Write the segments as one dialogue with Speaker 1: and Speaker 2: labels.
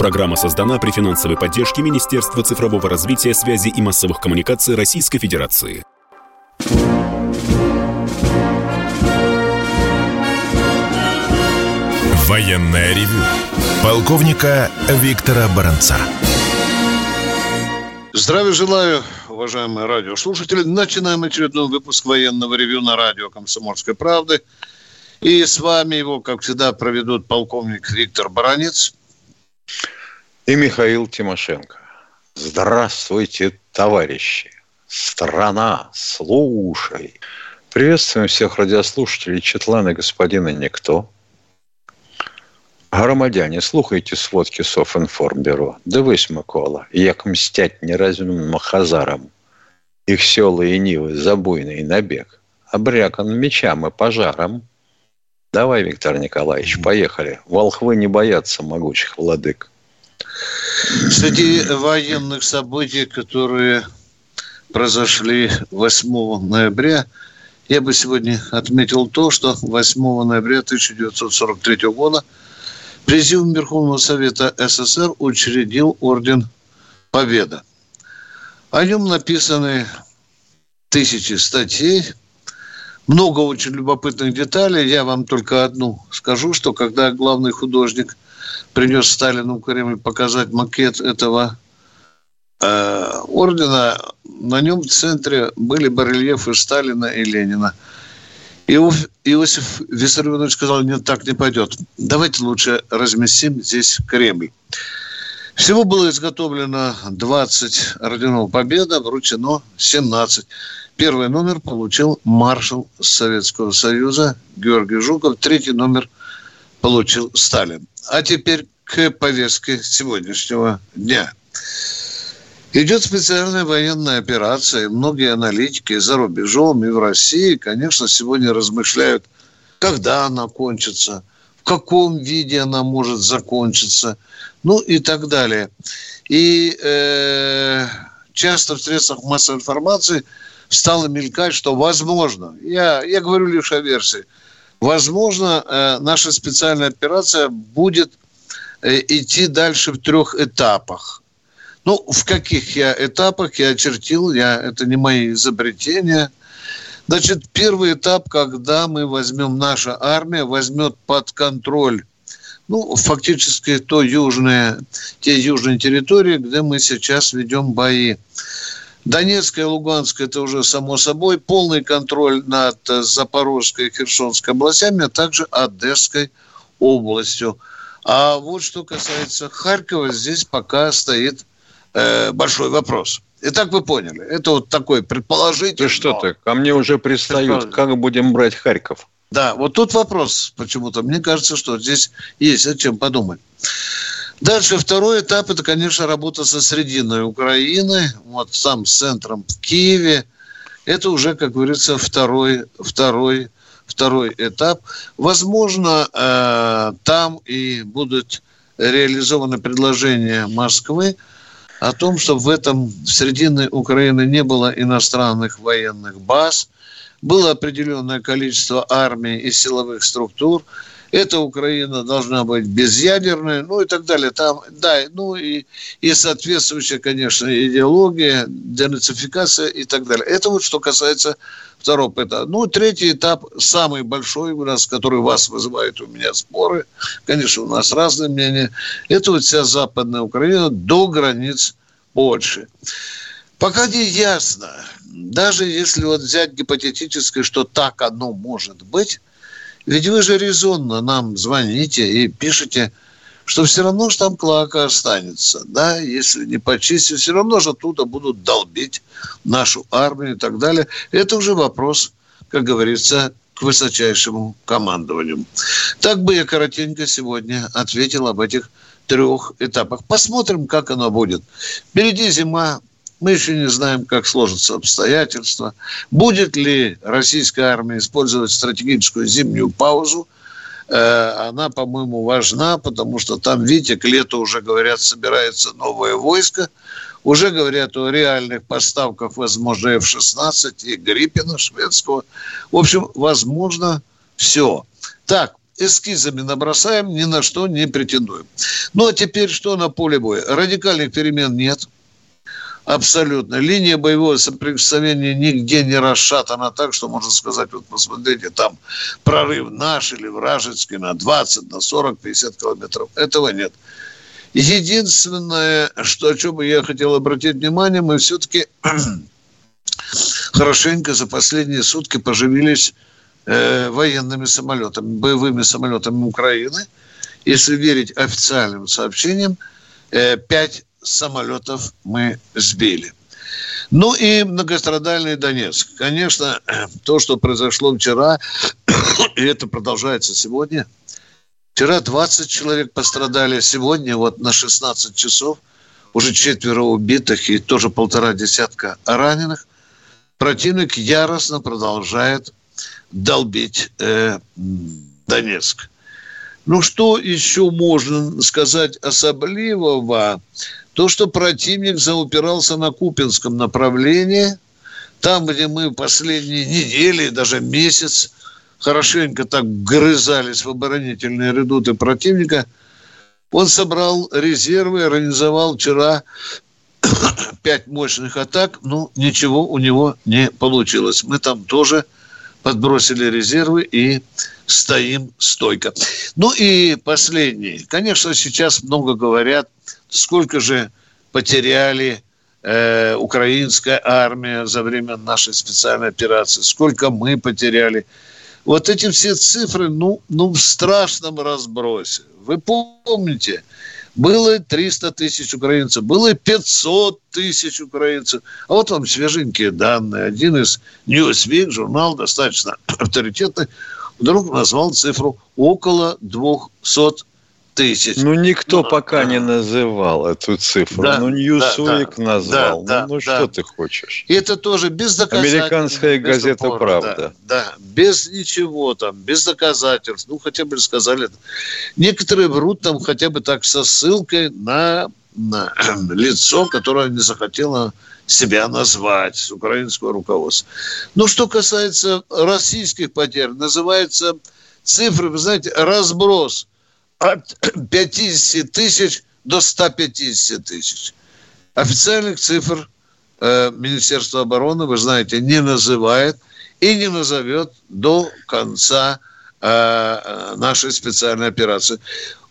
Speaker 1: Программа создана при финансовой поддержке Министерства цифрового развития, связи и массовых коммуникаций Российской Федерации.
Speaker 2: Военная ревю. Полковника Виктора Баранца.
Speaker 3: Здравия желаю, уважаемые радиослушатели. Начинаем очередной выпуск военного ревю на радио «Комсомольской правды». И с вами его, как всегда, проведут полковник Виктор Баранец –
Speaker 4: и Михаил Тимошенко. Здравствуйте, товарищи! Страна, слушай! Приветствуем всех радиослушателей Четлана господина Никто. Громадяне, слухайте сводки Софинформбюро. Дивись, Микола, як мстять неразумным хазарам. Их села и нивы, забойный набег. Обрякан мечам и пожаром. Давай, Виктор Николаевич, поехали. Волхвы не боятся могучих владык.
Speaker 3: Среди военных событий, которые произошли 8 ноября, я бы сегодня отметил то, что 8 ноября 1943 года Президиум Верховного Совета СССР учредил Орден Победа. О нем написаны тысячи статей, много очень любопытных деталей. Я вам только одну скажу, что когда главный художник – принес Сталину Кремль показать макет этого э, ордена. На нем в центре были барельефы Сталина и Ленина. И Иосиф Виссарионович сказал, нет, так не пойдет. Давайте лучше разместим здесь Кремль. Всего было изготовлено 20 орденов Победы, вручено 17. Первый номер получил маршал Советского Союза Георгий Жуков. Третий номер получил Сталин. А теперь к повестке сегодняшнего дня. Идет специальная военная операция. Многие аналитики за рубежом и в России, конечно, сегодня размышляют, когда она кончится, в каком виде она может закончиться, ну и так далее. И э, часто в средствах массовой информации стало мелькать, что возможно, я, я говорю лишь о версии, возможно, э, наша специальная операция будет Э, идти дальше в трех этапах. Ну, в каких я этапах я очертил, я, это не мои изобретения. Значит, первый этап, когда мы возьмем, наша армия возьмет под контроль ну, фактически то южные, те южные территории, где мы сейчас ведем бои. Донецкая и Луганская – это уже само собой. Полный контроль над Запорожской и Херсонской областями, а также Одесской областью. А вот что касается Харькова, здесь пока стоит э, большой вопрос. Итак, вы поняли. Это вот такой предположительный.
Speaker 4: Ты что ты? Ко мне уже пристают. Как будем брать Харьков?
Speaker 3: Да, вот тут вопрос почему-то. Мне кажется, что здесь есть о чем подумать. Дальше второй этап – это, конечно, работа со срединой Украины, вот сам с центром в Киеве. Это уже, как говорится, второй, второй второй этап. Возможно, э, там и будут реализованы предложения Москвы о том, чтобы в этом в середине Украины не было иностранных военных баз, было определенное количество армий и силовых структур – эта Украина должна быть безъядерной, ну и так далее. Там, да, ну и, и соответствующая, конечно, идеология, денацификация и так далее. Это вот что касается второго этапа. Ну, третий этап, самый большой у нас, который вас вызывает у меня споры, конечно, у нас разные мнения, это вот вся Западная Украина до границ Польши. Пока не ясно, даже если вот взять гипотетически, что так оно может быть, ведь вы же резонно нам звоните и пишете, что все равно же там клака останется, да, если не почистить, все равно же оттуда будут долбить нашу армию и так далее. Это уже вопрос, как говорится, к высочайшему командованию. Так бы я коротенько сегодня ответил об этих трех этапах. Посмотрим, как оно будет. Впереди зима, мы еще не знаем, как сложатся обстоятельства. Будет ли российская армия использовать стратегическую зимнюю паузу? Э, она, по-моему, важна, потому что там, видите, к лету уже, говорят, собирается новое войско. Уже говорят о реальных поставках, возможно, F-16 и Гриппина шведского. В общем, возможно, все. Так, эскизами набросаем, ни на что не претендуем. Ну, а теперь что на поле боя? Радикальных перемен нет. Абсолютно. Линия боевого соприкосновения нигде не расшатана так, что можно сказать, вот посмотрите, там прорыв наш или вражеский на 20, на 40, 50 километров. Этого нет. Единственное, что, о чем я хотел обратить внимание, мы все-таки хорошенько за последние сутки поживились э, военными самолетами, боевыми самолетами Украины. Если верить официальным сообщениям, э, пять самолетов мы сбили. Ну и многострадальный Донецк. Конечно, то, что произошло вчера, и это продолжается сегодня. Вчера 20 человек пострадали, сегодня вот на 16 часов уже четверо убитых и тоже полтора десятка раненых. Противник яростно продолжает долбить э, Донецк. Ну, что еще можно сказать особливого? То, что противник заупирался на Купинском направлении, там, где мы последние недели, даже месяц хорошенько так грызались в оборонительные редуты противника, он собрал резервы, организовал вчера пять мощных атак, ну, ничего у него не получилось. Мы там тоже подбросили резервы и стоим стойко. Ну и последний. Конечно, сейчас много говорят, сколько же потеряли э, украинская армия за время нашей специальной операции, сколько мы потеряли. Вот эти все цифры, ну, ну в страшном разбросе. Вы помните, было 300 тысяч украинцев, было 500 тысяч украинцев. А вот вам свеженькие данные. Один из Newsweek, журнал достаточно авторитетный, вдруг назвал цифру около 200 тысяч.
Speaker 4: Ну, никто ну, пока не называл эту цифру. Да, ну, Ньюсуик да, назвал. Да, ну, ну да. что ты хочешь?
Speaker 3: Это тоже без доказательств.
Speaker 4: Американская без газета упора, «Правда».
Speaker 3: Да, да, без ничего там, без доказательств. Ну, хотя бы сказали. Некоторые врут там хотя бы так со ссылкой на, на лицо, которое не захотело себя назвать с украинского руководства. Но что касается российских потерь, называется цифры, вы знаете, разброс от 50 тысяч до 150 тысяч. Официальных цифр э, Министерство обороны, вы знаете, не называет и не назовет до конца э, нашей специальной операции.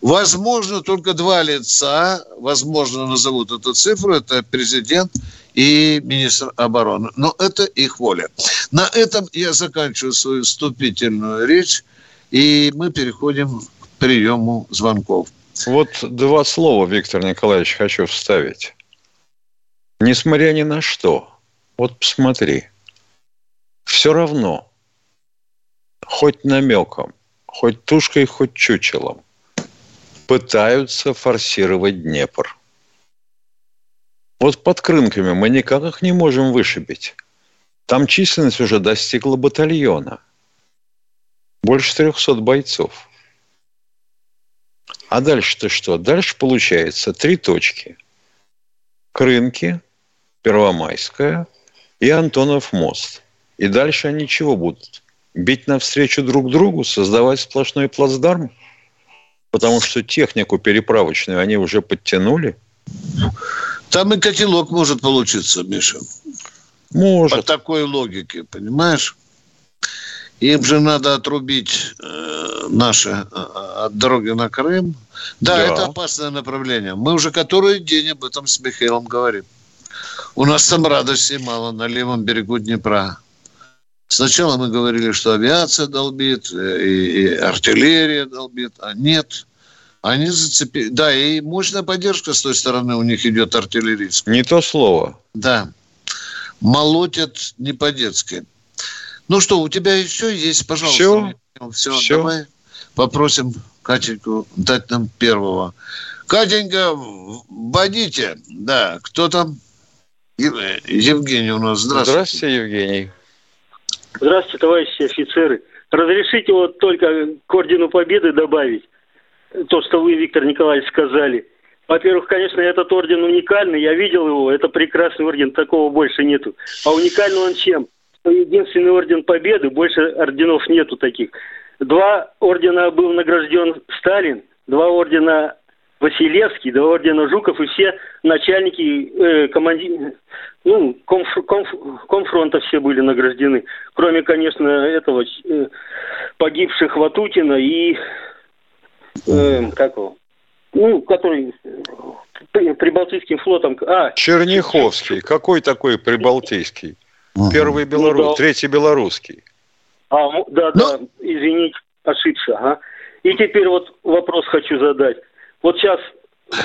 Speaker 3: Возможно, только два лица, возможно, назовут эту цифру. Это президент и министр обороны. Но это их воля. На этом я заканчиваю свою вступительную речь, и мы переходим приему звонков.
Speaker 4: Вот два слова, Виктор Николаевич, хочу вставить. Несмотря ни на что, вот посмотри, все равно, хоть намеком, хоть тушкой, хоть чучелом, пытаются форсировать Днепр. Вот под Крынками мы никак их не можем вышибить. Там численность уже достигла батальона. Больше 300 бойцов. А дальше-то что? Дальше получается три точки. Крынки, Первомайская и Антонов мост. И дальше они чего будут? Бить навстречу друг другу, создавать сплошной плацдарм? Потому что технику переправочную они уже подтянули.
Speaker 3: Там и котелок может получиться, Миша.
Speaker 4: Может.
Speaker 3: По такой логике, понимаешь? Им же надо отрубить э, наши э, от дороги на Крым. Да, да, это опасное направление. Мы уже который день об этом с Михаилом говорим. У нас там радости мало на левом берегу Днепра. Сначала мы говорили, что авиация долбит, э, и, и артиллерия долбит, а нет. Они зацепили. Да, и мощная поддержка с той стороны у них идет артиллерийская.
Speaker 4: Не то слово.
Speaker 3: Да. Молотят не по-детски. Ну что, у тебя еще есть, пожалуйста.
Speaker 4: Все.
Speaker 3: Все, Все. давай попросим Катеньку дать нам первого. Катенька, вводите. Да, кто там? Евгений у нас. Здравствуйте.
Speaker 4: Здравствуйте, Евгений.
Speaker 5: Здравствуйте, товарищи офицеры. Разрешите вот только к Ордену Победы добавить то, что вы, Виктор Николаевич, сказали. Во-первых, конечно, этот орден уникальный, я видел его, это прекрасный орден, такого больше нету. А уникальный он чем? Единственный орден Победы, больше орденов нету таких. Два ордена был награжден Сталин, два ордена Василевский, два ордена Жуков и все начальники э, команди... ну, комф... Комф... комфронта все были награждены. Кроме, конечно, этого э, погибших Ватутина и э, как его? Ну, который Прибалтийским флотом...
Speaker 4: А, Черняховский. Какой такой Прибалтийский? Первый белорус, ну, да. третий белорусский.
Speaker 5: А, да, да, ну... извините, ошибся. Ага. И теперь вот вопрос хочу задать. Вот сейчас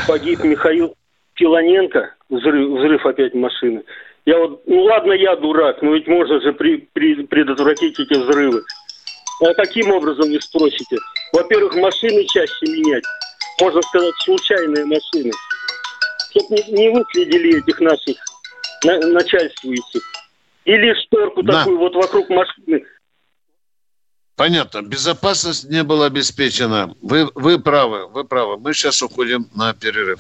Speaker 5: погиб Михаил Филоненко, взрыв, взрыв опять машины. Я вот, ну ладно, я дурак, но ведь можно же при, при, предотвратить эти взрывы. А каким образом вы спросите? Во-первых, машины чаще менять. Можно сказать, случайные машины. Чтобы не, не выследили этих наших на, начальствующих. Или шторку да. такую вот вокруг машины
Speaker 3: Понятно. Безопасность не была обеспечена. Вы, вы правы, вы правы. Мы сейчас уходим на перерыв.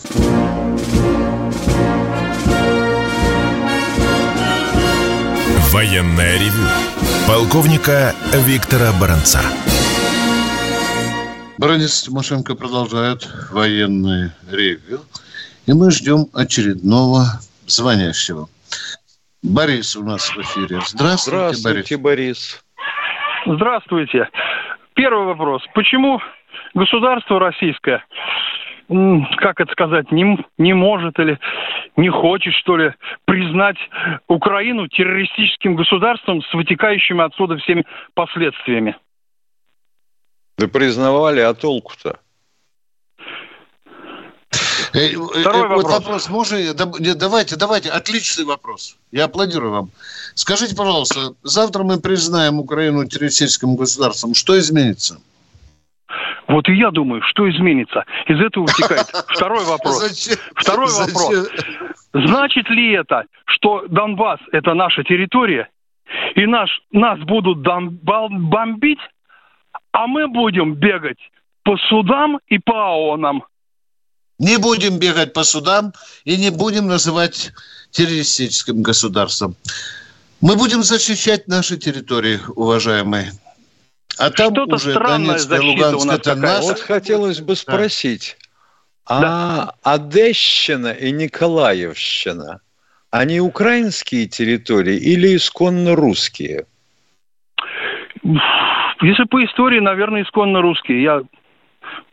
Speaker 2: Военная ревю. Полковника Виктора Баранца.
Speaker 3: Бронис Тимошенко продолжает военное ревю. И мы ждем очередного звонящего. Борис у нас в эфире.
Speaker 4: Здравствуйте, Здравствуйте Борис. Борис.
Speaker 6: Здравствуйте. Первый вопрос. Почему государство российское, как это сказать, не, не может или не хочет, что ли, признать Украину террористическим государством с вытекающими отсюда всеми последствиями?
Speaker 4: Да признавали, а толку-то?
Speaker 3: Э, э, Второй вопрос. Вот вопрос можно? Давайте, давайте. Отличный вопрос. Я аплодирую вам. Скажите, пожалуйста, завтра мы признаем Украину террористическим государством. Что изменится?
Speaker 6: Вот и я думаю, что изменится. Из этого вытекает второй вопрос. Зачем? Второй Зачем? вопрос. Значит ли это, что Донбасс – это наша территория, и наш, нас будут бомбить, а мы будем бегать по судам и по ООНам?
Speaker 3: Не будем бегать по судам и не будем называть террористическим государством. Мы будем защищать наши территории, уважаемые.
Speaker 6: А там Что-то уже Донецк и Луганск это
Speaker 4: наш. Вот хотелось бы спросить, да. а да. Одещина и Николаевщина, они украинские территории или исконно русские?
Speaker 6: Если по истории, наверное, исконно русские. Я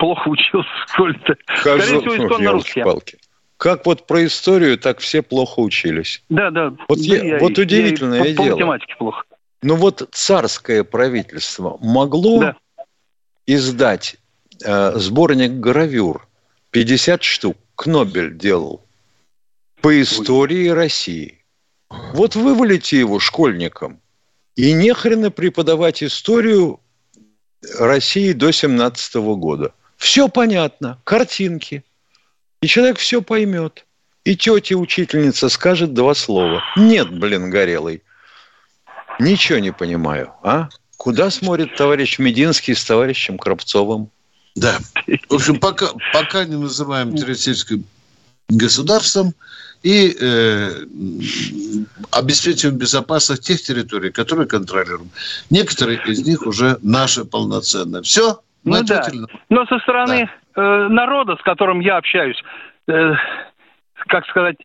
Speaker 6: плохо учился в школе-то.
Speaker 4: Скорее всего, исконно русские. Палки. Как вот про историю, так все плохо учились.
Speaker 6: Да, да.
Speaker 4: Вот, да, я, вот удивительное я, дело. По математике плохо. Ну вот царское правительство могло да. издать э, сборник гравюр 50 штук. Кнобель делал по истории Ой. России. Вот вывалите его школьникам. И нехрена преподавать историю России до 17 года. Все понятно, картинки. И человек все поймет. И тетя учительница скажет два слова. Нет, блин, горелый. Ничего не понимаю, а? Куда смотрит товарищ Мединский с товарищем Кравцовым?
Speaker 3: Да. В общем, пока, пока не называем террористическим государством и э, обеспечиваем безопасность тех территорий, которые контролируем. Некоторые из них уже наши полноценные. Все?
Speaker 6: Ну да. Но со стороны да. э, народа, с которым я общаюсь, э, как сказать,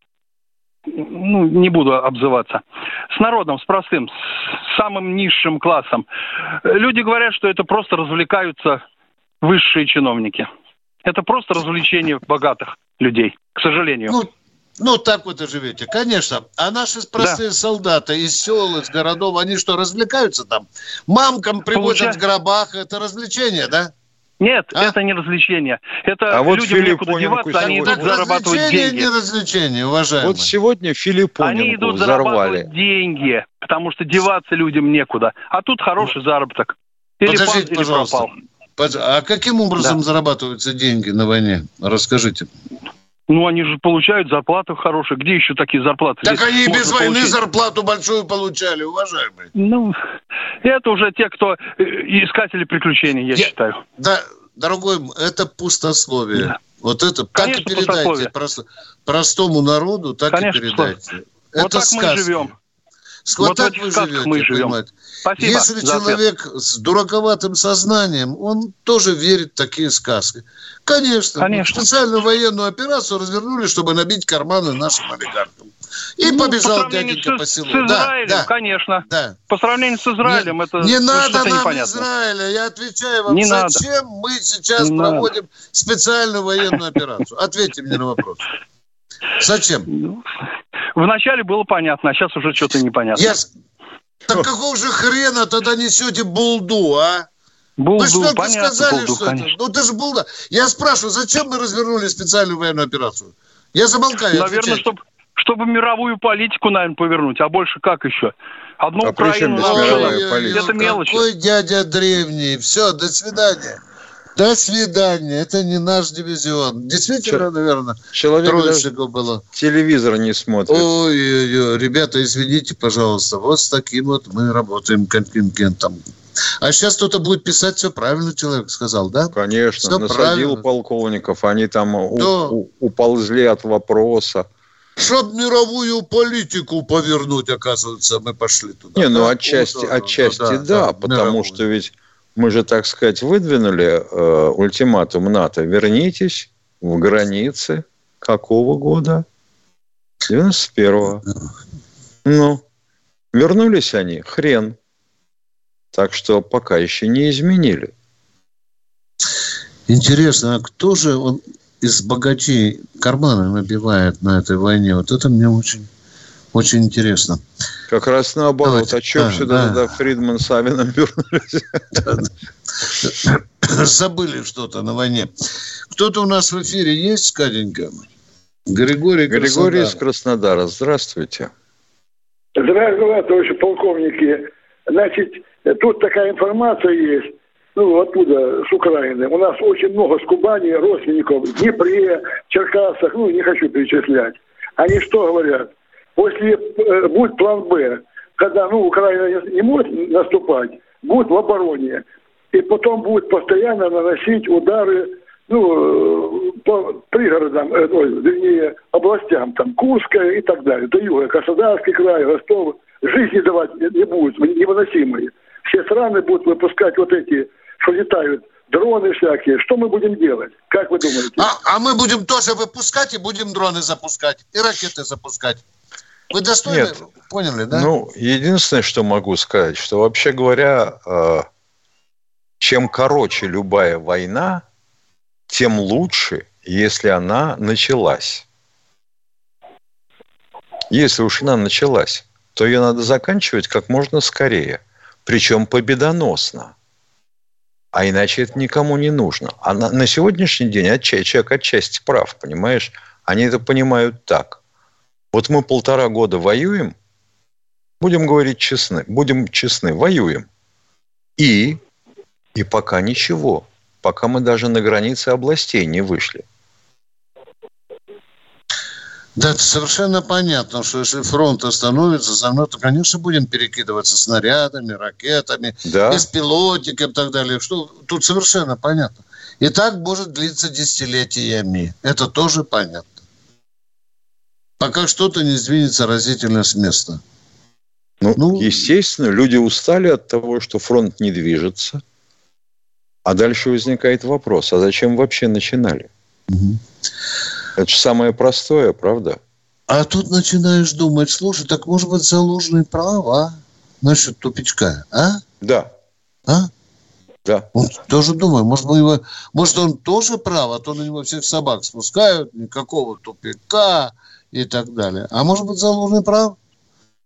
Speaker 6: ну, не буду обзываться, с народом, с простым, с самым низшим классом. Люди говорят, что это просто развлекаются высшие чиновники. Это просто развлечение богатых людей, к сожалению.
Speaker 3: Ну, ну, так вот и живете, конечно. А наши простые да. солдаты из сел, из городов, они что, развлекаются там? Мамкам привозят Получа... в гробах, это развлечение, да?
Speaker 6: Нет, а? это не развлечение. Это а вот людям некуда деваться, они идут зарабатывать деньги.
Speaker 3: не развлечение, уважаемые.
Speaker 4: Вот сегодня Филиппоненко
Speaker 6: Они идут
Speaker 4: взорвали.
Speaker 6: зарабатывать деньги, потому что деваться людям некуда. А тут хороший заработок.
Speaker 3: Или Подождите, пан, пожалуйста. Пропал. А каким образом да. зарабатываются деньги на войне? Расскажите.
Speaker 6: Ну, они же получают зарплату хорошую. Где еще такие зарплаты?
Speaker 3: Так Здесь они и без войны получить? зарплату большую получали, уважаемые.
Speaker 6: Ну, это уже те, кто э, искатели приключений, я, я считаю.
Speaker 3: Да, дорогой, это пустословие. Да. Вот это Конечно, так и передайте просто, простому народу, так Конечно, и передайте.
Speaker 6: Это вот так сказки. мы живем.
Speaker 3: Вот, вот так вы живете, мы живем. Понимаете? Спасибо Если человек ответ. с дураковатым сознанием, он тоже верит в такие сказки. Конечно, Конечно. специальную военную операцию развернули, чтобы набить карманы нашим олигархам. И ну, побежал по дяденька с, по селу. С
Speaker 6: Израилем, да, конечно. Да. По сравнению с Израилем,
Speaker 3: не,
Speaker 6: это
Speaker 3: Не надо нам непонятно. Израиля. Я отвечаю вам, не зачем надо. мы сейчас не проводим надо. специальную военную операцию? Ответьте мне на вопрос. Зачем? Ну,
Speaker 6: вначале было понятно, а сейчас уже что-то непонятно. Я...
Speaker 3: Так какого же хрена тогда несете булду, а? Булду, Вы что понятно, сказали, булду, что конечно. это? Ну ты же булда. Я спрашиваю, зачем мы развернули специальную военную операцию? Я замолкаю.
Speaker 6: Наверное, чтобы чтобы мировую политику, наверное, повернуть. А больше как еще? Одну а Украину
Speaker 3: это мелочи. Какой дядя древний. Все, до свидания. До свидания. Это не наш дивизион. Действительно, Че, наверное,
Speaker 4: человек троечников было. Телевизор не смотрит.
Speaker 3: Ой-ой-ой, ребята, извините, пожалуйста. Вот с таким вот мы работаем контингентом. А сейчас кто-то будет писать, все правильно человек сказал, да?
Speaker 4: Конечно, все насадил правильно. полковников, они там да. у, уползли от вопроса.
Speaker 3: Чтоб мировую политику повернуть, оказывается, мы пошли туда.
Speaker 4: Не, ну да? отчасти, ну, отчасти да, да, да потому мировую. что ведь мы же, так сказать, выдвинули э, ультиматум НАТО. Вернитесь в границы какого года? 91-го. Ну, вернулись они? Хрен. Так что пока еще не изменили.
Speaker 3: Интересно, а кто же он из богачей карманы набивает на этой войне? Вот это мне очень, очень интересно.
Speaker 4: Как раз наоборот. Давайте. О чем да, сюда да. тогда Фридман с Авином вернулись?
Speaker 3: Забыли что-то на войне. Кто-то у нас в эфире есть, Катенька? Григорий
Speaker 4: Григорий из Краснодара. Здравствуйте.
Speaker 7: Здравствуйте, товарищи полковники. Значит, тут такая информация есть, ну, оттуда, с Украины. У нас очень много с Кубани родственников, в Днепре, Черкасах, ну, не хочу перечислять. Они что говорят? Если э, будет план Б, когда ну, Украина не может наступать, будет в обороне. И потом будет постоянно наносить удары ну, э, по пригородам, э, ой, вернее, областям, там, Курская и так далее, до юга, Краснодарский край, Ростов. Жизни давать не будет, невыносимые. Все страны будут выпускать вот эти, что летают, дроны всякие. Что мы будем делать? Как вы думаете?
Speaker 3: А, а мы будем тоже выпускать и будем дроны запускать, и ракеты запускать. Вы достойно Нет. поняли, да?
Speaker 4: Ну, единственное, что могу сказать, что вообще говоря, э, чем короче любая война, тем лучше, если она началась. Если уж она началась, то ее надо заканчивать как можно скорее, причем победоносно. А иначе это никому не нужно. А на, на сегодняшний день отчасти, человек отчасти прав, понимаешь? Они это понимают так. Вот мы полтора года воюем, будем говорить честны, будем честны, воюем. И, и пока ничего, пока мы даже на границе областей не вышли.
Speaker 3: Да, это совершенно понятно, что если фронт остановится, за мной, то, конечно, будем перекидываться снарядами, ракетами, да. беспилотниками и так далее. Что тут совершенно понятно. И так может длиться десятилетиями. Это тоже понятно пока что-то не сдвинется разительно с места.
Speaker 4: Ну, ну, естественно, люди устали от того, что фронт не движется. А дальше возникает вопрос, а зачем вообще начинали? Угу. Это же самое простое, правда?
Speaker 3: А тут начинаешь думать, слушай, так может быть заложенный прав, а? Насчет тупичка, а?
Speaker 4: Да.
Speaker 3: А?
Speaker 4: Да.
Speaker 3: Вот тоже думаю, может, мы его, может, он тоже прав, а то на него всех собак спускают, никакого тупика, и так далее. А может быть, Залужный прав?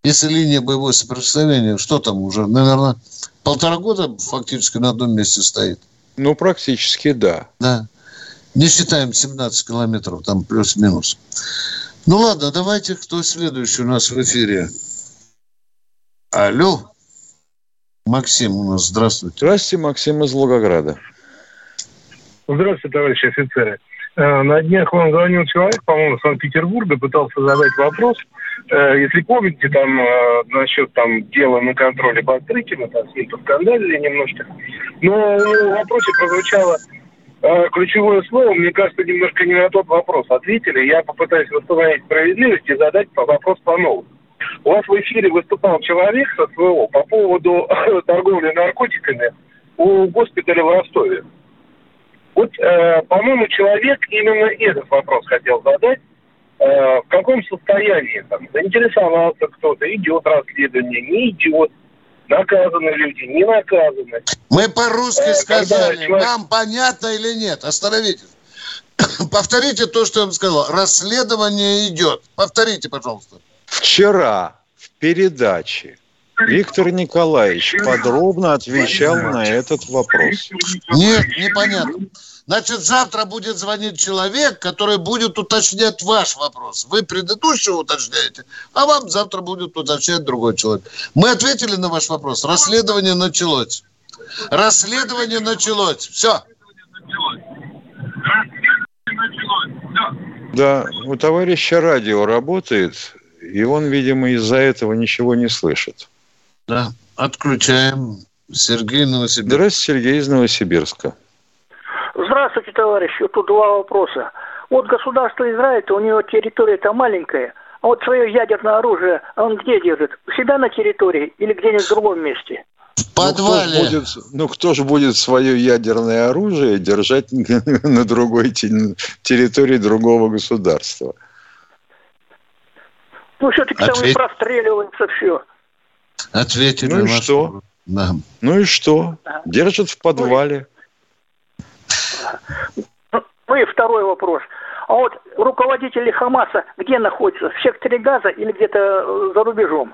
Speaker 3: Если линия боевого соприкосновения, что там уже, наверное, полтора года фактически на одном месте стоит?
Speaker 4: Ну, практически да.
Speaker 3: Да. Не считаем 17 километров, там плюс-минус. Ну ладно, давайте, кто следующий у нас в эфире? Алло. Максим у нас, здравствуйте.
Speaker 4: Здравствуйте, Максим из Волгограда.
Speaker 8: Здравствуйте, товарищи офицеры. Э, на днях вам звонил человек, по-моему, из Санкт-Петербурга, пытался задать вопрос. Э, если помните, там э, насчет там дела на контроле Бастрыкина, там с ним поскандалили немножко. Но в вопросе прозвучало ключевое слово, мне кажется, немножко не на тот вопрос ответили. Я попытаюсь восстановить справедливость и задать вопрос по новому. У вас в эфире выступал человек со СВО по поводу торговли наркотиками у госпиталя в Ростове. Вот, э, по-моему, человек именно этот вопрос хотел задать. Э, в каком состоянии там заинтересовался кто-то, идет расследование, не идет, наказаны люди, не наказаны.
Speaker 3: Мы по-русски
Speaker 8: Э,
Speaker 3: сказали.
Speaker 8: человек-
Speaker 3: Вам понятно или нет? Остановитесь. Повторите то, что я вам сказал. Расследование идет. Повторите, пожалуйста.
Speaker 4: Вчера в передаче Виктор Николаевич подробно отвечал на этот вопрос.
Speaker 3: Нет, непонятно. Значит, завтра будет звонить человек, который будет уточнять ваш вопрос. Вы предыдущего уточняете, а вам завтра будет уточнять другой человек. Мы ответили на ваш вопрос. Расследование началось. Расследование началось. Все.
Speaker 4: Да, у товарища радио работает, и он, видимо, из-за этого ничего не слышит.
Speaker 3: Да, отключаем. Сергей Новосибирск.
Speaker 4: Здравствуйте, Сергей из Новосибирска.
Speaker 9: Здравствуйте, товарищи. Тут два вопроса. Вот государство Израиль, у него территория-то маленькая, а вот свое ядерное оружие он где держит? У себя на территории или где-нибудь в другом месте?
Speaker 3: В подвале.
Speaker 4: Ну, кто ж будет, ну, кто же будет свое ядерное оружие держать на другой те- территории другого государства?
Speaker 9: Ну, все-таки там и простреливается все.
Speaker 3: Ответили
Speaker 4: Ну и что?
Speaker 3: вопрос. Да.
Speaker 4: Ну и что?
Speaker 9: Да.
Speaker 4: Держат в подвале.
Speaker 9: Ну и второй вопрос. А вот руководители Хамаса где находятся? В секторе Газа или где-то э, за рубежом?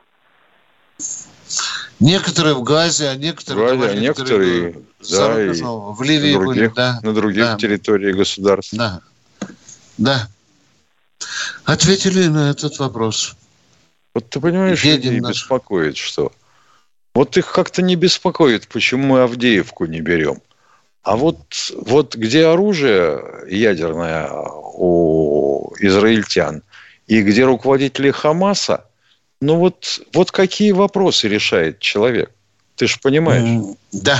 Speaker 3: Некоторые в Газе, а некоторые,
Speaker 4: Газе, а некоторые,
Speaker 3: которые
Speaker 4: да,
Speaker 3: за
Speaker 4: и
Speaker 3: в Ливии
Speaker 4: на
Speaker 3: были,
Speaker 4: других,
Speaker 3: да.
Speaker 4: на других
Speaker 3: да.
Speaker 4: территориях государств.
Speaker 3: Да. Да. Ответили на этот вопрос.
Speaker 4: Вот ты понимаешь,
Speaker 3: Едем
Speaker 4: людей
Speaker 3: наш.
Speaker 4: беспокоит что? Вот их как-то не беспокоит, почему мы Авдеевку не берем. А вот, вот где оружие ядерное у израильтян и где руководители Хамаса, ну вот, вот какие вопросы решает человек? Ты же понимаешь?
Speaker 3: Да.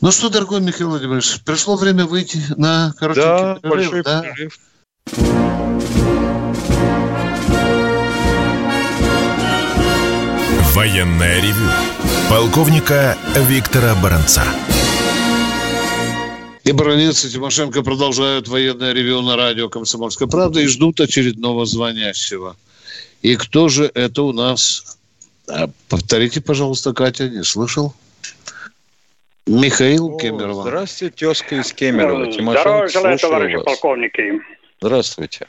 Speaker 3: Ну что, дорогой Михаил Владимирович, пришло время выйти на короткий
Speaker 4: Да,
Speaker 3: перерыв,
Speaker 4: большой
Speaker 3: да?
Speaker 4: перерыв.
Speaker 2: Военное ревю полковника Виктора Баранца.
Speaker 3: И Баранец, и Тимошенко продолжают военное ревю на радио «Комсомольская правда» и ждут очередного звонящего. И кто же это у нас? А, Повторите, пожалуйста, Катя, не слышал. Михаил
Speaker 4: О,
Speaker 3: Кемерова.
Speaker 4: Здравствуйте, тезка из Кемерово.
Speaker 10: Здравия
Speaker 4: Тимошенко,
Speaker 10: желаю, товарищи
Speaker 4: вас.
Speaker 10: полковники.
Speaker 4: Здравствуйте.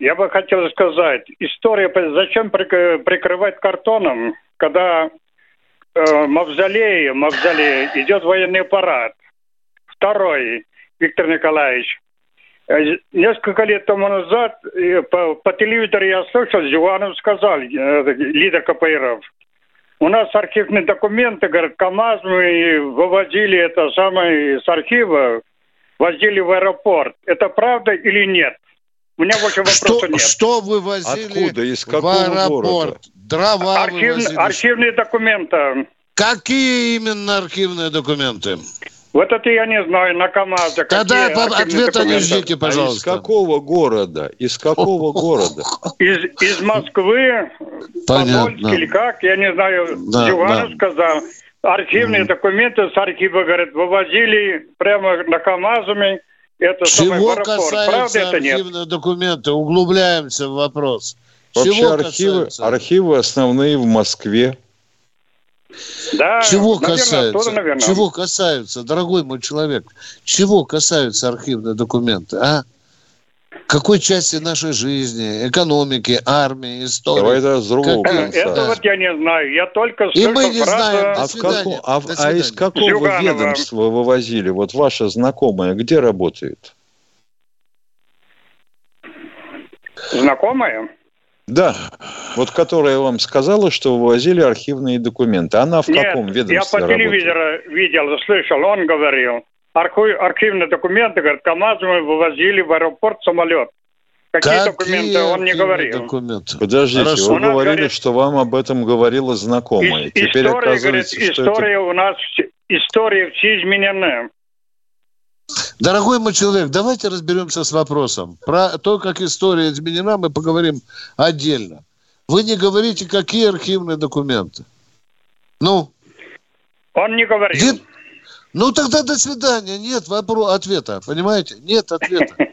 Speaker 10: Я бы хотел сказать, история, зачем прик- прикрывать картоном, когда э, мавзолей, мавзолей, идет военный парад. Второй, Виктор Николаевич, э, несколько лет тому назад э, по, по телевизору я слышал, Зюганов сказал, э, лидер КПРФ, у нас архивные документы, говорят, КАМАЗ мы вывозили это самое с архива, возили в аэропорт. Это правда или нет? У меня больше вопросов
Speaker 3: Что,
Speaker 10: нет.
Speaker 3: что вы возили
Speaker 4: Откуда? Из
Speaker 3: в
Speaker 4: какого
Speaker 3: аэропорт?
Speaker 4: города?
Speaker 3: Дрова
Speaker 10: Архив-
Speaker 3: вывозили.
Speaker 10: архивные документы.
Speaker 3: Какие именно архивные документы?
Speaker 10: Вот это я не знаю, на КАМАЗе.
Speaker 3: Тогда ответа не ждите,
Speaker 4: А из
Speaker 3: пожалуйста.
Speaker 4: какого города? Из какого города?
Speaker 10: Из, из Москвы,
Speaker 3: Понятно.
Speaker 10: Или как, я не знаю,
Speaker 3: Да, да.
Speaker 10: сказал. Архивные документы с архива, говорят, вывозили прямо на КАМАЗами. Это самое,
Speaker 3: Чего
Speaker 10: это нет?
Speaker 3: архивные документы? Углубляемся в вопрос.
Speaker 4: Вообще
Speaker 3: Чего
Speaker 4: архивы,
Speaker 3: касается?
Speaker 4: архивы основные в Москве.
Speaker 10: Да,
Speaker 3: Чего
Speaker 10: наверное,
Speaker 3: касаются?
Speaker 10: оттуда, наверное.
Speaker 3: Чего касаются, дорогой мой человек? Чего касаются архивные документы, а? Какой части нашей жизни, экономики, армии, истории?
Speaker 4: Давай это с другого
Speaker 3: Как-
Speaker 4: конца.
Speaker 10: Это вот я не знаю. Я только
Speaker 3: И мы не
Speaker 10: фразу-
Speaker 3: знаем. До
Speaker 4: А, в а в-
Speaker 3: До
Speaker 4: а из какого
Speaker 10: Зюганова.
Speaker 4: ведомства вывозили? Вот ваша знакомая где работает?
Speaker 10: Знакомая?
Speaker 4: Да, вот которая вам сказала, что вывозили архивные документы. Она в
Speaker 10: Нет,
Speaker 4: каком
Speaker 10: я
Speaker 4: ведомстве
Speaker 10: по
Speaker 4: работает?
Speaker 10: телевизору видел, слышал, он говорил. Архи- архивные документы, говорит, КАМАЗ мы вывозили в аэропорт самолет. Какие, документы, он не говорил.
Speaker 3: документы?
Speaker 4: Подождите,
Speaker 3: Хорошо.
Speaker 4: вы говорили,
Speaker 10: говорит,
Speaker 4: что вам об этом говорила знакомая.
Speaker 10: Ис-
Speaker 4: Теперь
Speaker 10: история, говорит,
Speaker 4: оказывается, что
Speaker 10: история у нас, история все изменены.
Speaker 3: Дорогой мой человек, давайте разберемся с вопросом. Про то, как история изменена, мы поговорим отдельно. Вы не говорите, какие архивные документы. Ну?
Speaker 10: Он не говорит.
Speaker 3: Где... Ну, тогда до свидания. Нет вопроса, ответа. Понимаете? Нет ответа.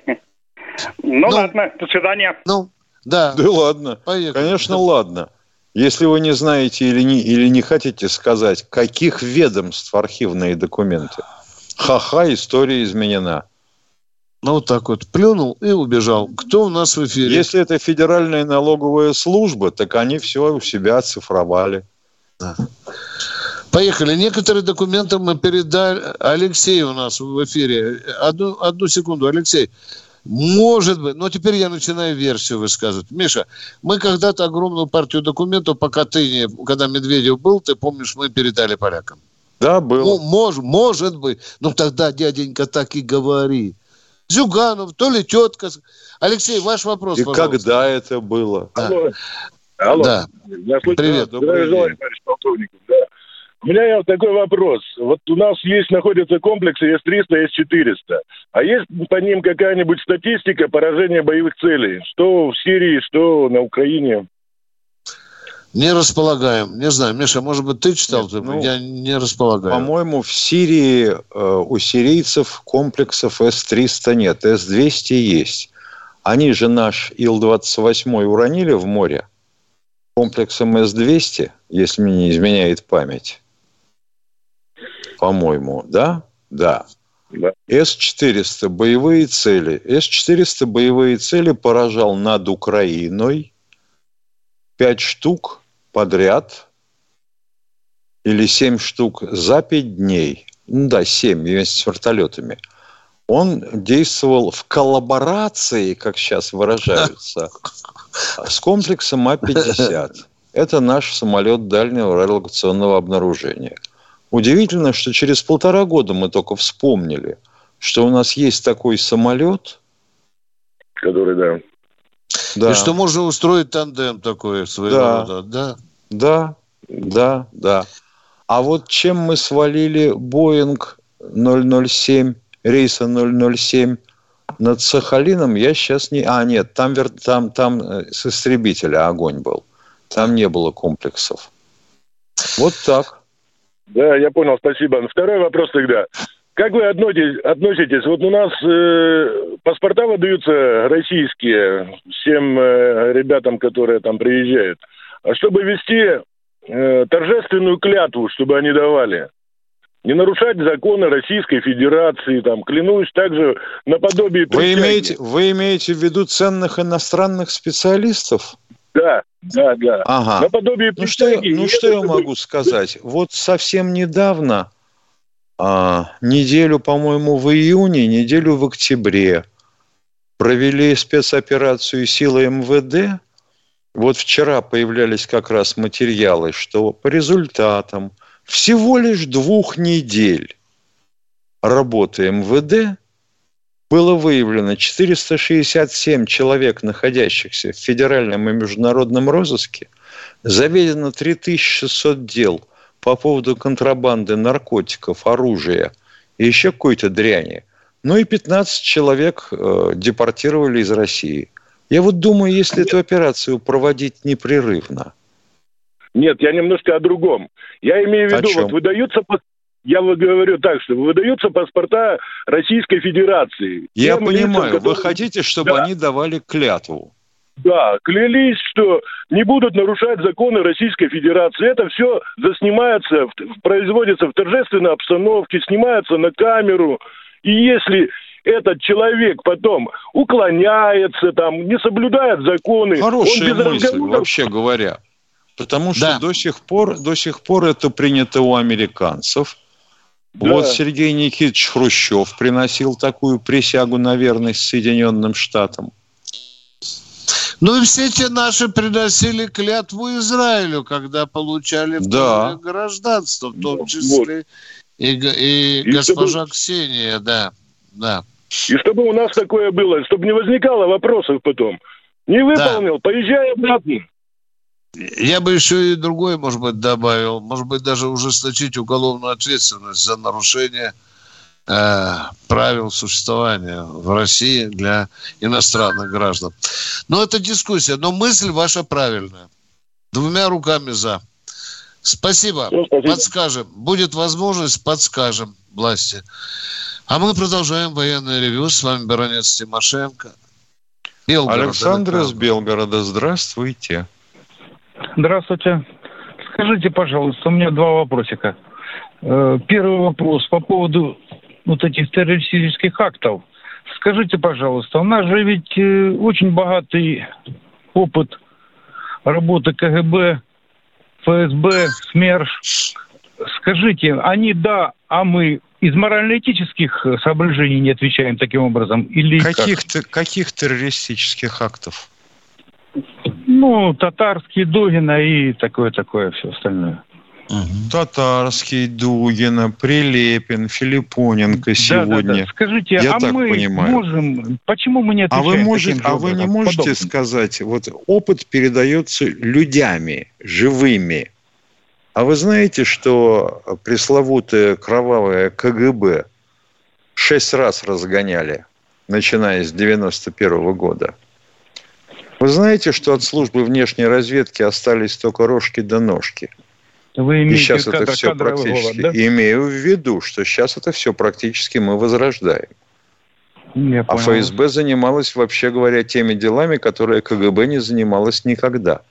Speaker 10: Ну, ладно, до свидания.
Speaker 3: Ну, да.
Speaker 4: Да ладно.
Speaker 3: Поехали.
Speaker 4: Конечно, ладно. Если вы не знаете или не, или не хотите сказать, каких ведомств архивные документы, ха-ха, история изменена.
Speaker 3: Ну, вот так вот плюнул и убежал. Кто у нас в эфире?
Speaker 4: Если это федеральная налоговая служба, так они все у себя оцифровали.
Speaker 3: Да. Поехали. Некоторые документы мы передали. Алексей у нас в эфире. Одну, одну секунду, Алексей. Может быть, но теперь я начинаю версию высказывать. Миша, мы когда-то огромную партию документов по Катыни, когда Медведев был, ты помнишь, мы передали полякам.
Speaker 4: Да, было.
Speaker 3: Ну, мож, может быть. Ну, тогда дяденька так и говори. Зюганов, то ли тетка. Алексей, ваш вопрос,
Speaker 4: И
Speaker 3: пожалуйста.
Speaker 4: когда это было?
Speaker 3: Да.
Speaker 8: Алло. Алло.
Speaker 3: Да.
Speaker 8: Я слышу.
Speaker 3: Привет.
Speaker 8: Здравия желаю, товарищ полковник. У меня есть такой вопрос. Вот у нас есть, находятся комплексы С-300, С-400. А есть по ним какая-нибудь статистика поражения боевых целей? Что в Сирии, что на Украине?
Speaker 3: Не располагаем. Не знаю, Миша, может быть, ты читал?
Speaker 4: Нет, ну,
Speaker 3: я не располагаю.
Speaker 4: По-моему, в Сирии э, у сирийцев комплексов С-300 нет. С-200 есть. Они же наш Ил-28 уронили в море комплексом С-200, если мне не изменяет память. По-моему, да? Да.
Speaker 8: Да.
Speaker 4: С-400 боевые цели. С-400 боевые цели поражал над Украиной. Пять штук подряд или семь штук за пять дней. Ну да, семь вместе с вертолетами. Он действовал в коллаборации, как сейчас выражаются, с комплексом А-50. Это наш самолет дальнего радиолокационного обнаружения. Удивительно, что через полтора года мы только вспомнили, что у нас есть такой самолет.
Speaker 8: Который, да.
Speaker 4: Да.
Speaker 3: И что можно устроить тандем такой своего
Speaker 4: Да.
Speaker 3: рода. Да.
Speaker 4: Да, да, да. А вот чем мы свалили Боинг 007, рейса 007 над Сахалином, я сейчас не... А, нет, там, вер- там, там э, с истребителя огонь был. Там не было комплексов. Вот так.
Speaker 8: Да, я понял, спасибо. Второй вопрос тогда. Как вы относитесь, относитесь? Вот у нас э, паспорта выдаются российские всем э, ребятам, которые там приезжают. А чтобы вести э, торжественную клятву, чтобы они давали, не нарушать законы Российской Федерации, там, клянусь также наподобие
Speaker 4: Вы имеете, вы имеете в виду ценных иностранных специалистов?
Speaker 8: Да, да, да.
Speaker 4: Ага.
Speaker 8: Наподобие
Speaker 4: Ну что, ну что я могу сказать? Вот совсем недавно, а, неделю, по-моему, в июне, неделю в октябре, провели спецоперацию силы МВД. Вот вчера появлялись как раз материалы, что по результатам всего лишь двух недель работы МВД было выявлено 467 человек, находящихся в федеральном и международном розыске, заведено 3600 дел по поводу контрабанды наркотиков, оружия и еще какой-то дряни. Ну и 15 человек э, депортировали из России. Я вот думаю, если эту операцию проводить непрерывно,
Speaker 8: Нет, я немножко о другом. Я имею в виду, вот выдаются, я вот говорю так, что выдаются паспорта Российской Федерации.
Speaker 4: я
Speaker 8: Тем лицам,
Speaker 4: понимаю, вы
Speaker 8: которые-
Speaker 4: хотите, чтобы
Speaker 8: Да.
Speaker 4: они давали клятву.
Speaker 8: Да, клялись, что не будут нарушать законы Российской Федерации. Это все заснимается, в- производится в торжественной обстановке, снимается на камеру. И если этот человек потом уклоняется, там, не соблюдает законы,
Speaker 4: Хорошая
Speaker 8: он без
Speaker 4: мысль,
Speaker 8: разговоров
Speaker 4: вообще говоря. Потому что
Speaker 3: Да.
Speaker 4: до сих пор, до сих пор это принято у американцев.
Speaker 8: Да.
Speaker 4: Вот Сергей Никитич Хрущев приносил такую присягу на верность Соединенным Штатам.
Speaker 3: Ну и все те наши приносили клятву Израилю, когда получали
Speaker 4: Да.
Speaker 3: гражданство, в том числе и, г- и
Speaker 8: И
Speaker 3: госпожа Ксения, да. Да.
Speaker 8: И чтобы у нас такое было, чтобы не возникало вопросов потом. Не выполнил, поезжай обратно.
Speaker 3: Я бы еще и другое, может быть, добавил. Может быть, даже ужесточить уголовную ответственность за нарушение э, правил существования в России для иностранных граждан. Но это дискуссия. Но мысль ваша правильная. Двумя руками за. Спасибо.
Speaker 11: Ну, спасибо.
Speaker 3: Подскажем. Будет возможность, подскажем власти. А мы продолжаем военное ревю. С вами баронец Тимошенко.
Speaker 4: Белгород, Александр из Белгорода. Здравствуйте.
Speaker 6: Здравствуйте. Скажите, пожалуйста, у меня два вопросика. Э, первый вопрос по поводу вот этих террористических актов. Скажите, пожалуйста, у нас же ведь э, очень богатый опыт работы КГБ, ФСБ, СМЕРШ. Скажите, они да, а мы из морально-этических соображений не отвечаем таким образом? Или
Speaker 4: каких, как? каких террористических актов?
Speaker 6: Ну, татарские, Дугина и такое-такое все остальное.
Speaker 4: Угу. Татарский, Дугина, Прилепин, Филиппоненко сегодня. Да, да, да.
Speaker 6: Скажите, Я а так мы понимаю. можем... Почему мы не отвечаем
Speaker 4: А вы, можете, а вы не можете подобным? сказать, вот опыт передается людьми, живыми. А вы знаете, что пресловутое кровавое КГБ шесть раз разгоняли, начиная с 91 -го года? Вы знаете, что от службы внешней разведки остались только рожки до да ножки? Вы имеете И сейчас кадр, это все практически... Голод, да? Имею в виду, что сейчас это все практически мы возрождаем. Я а ФСБ занималась, вообще говоря, теми делами, которые КГБ не занималась никогда.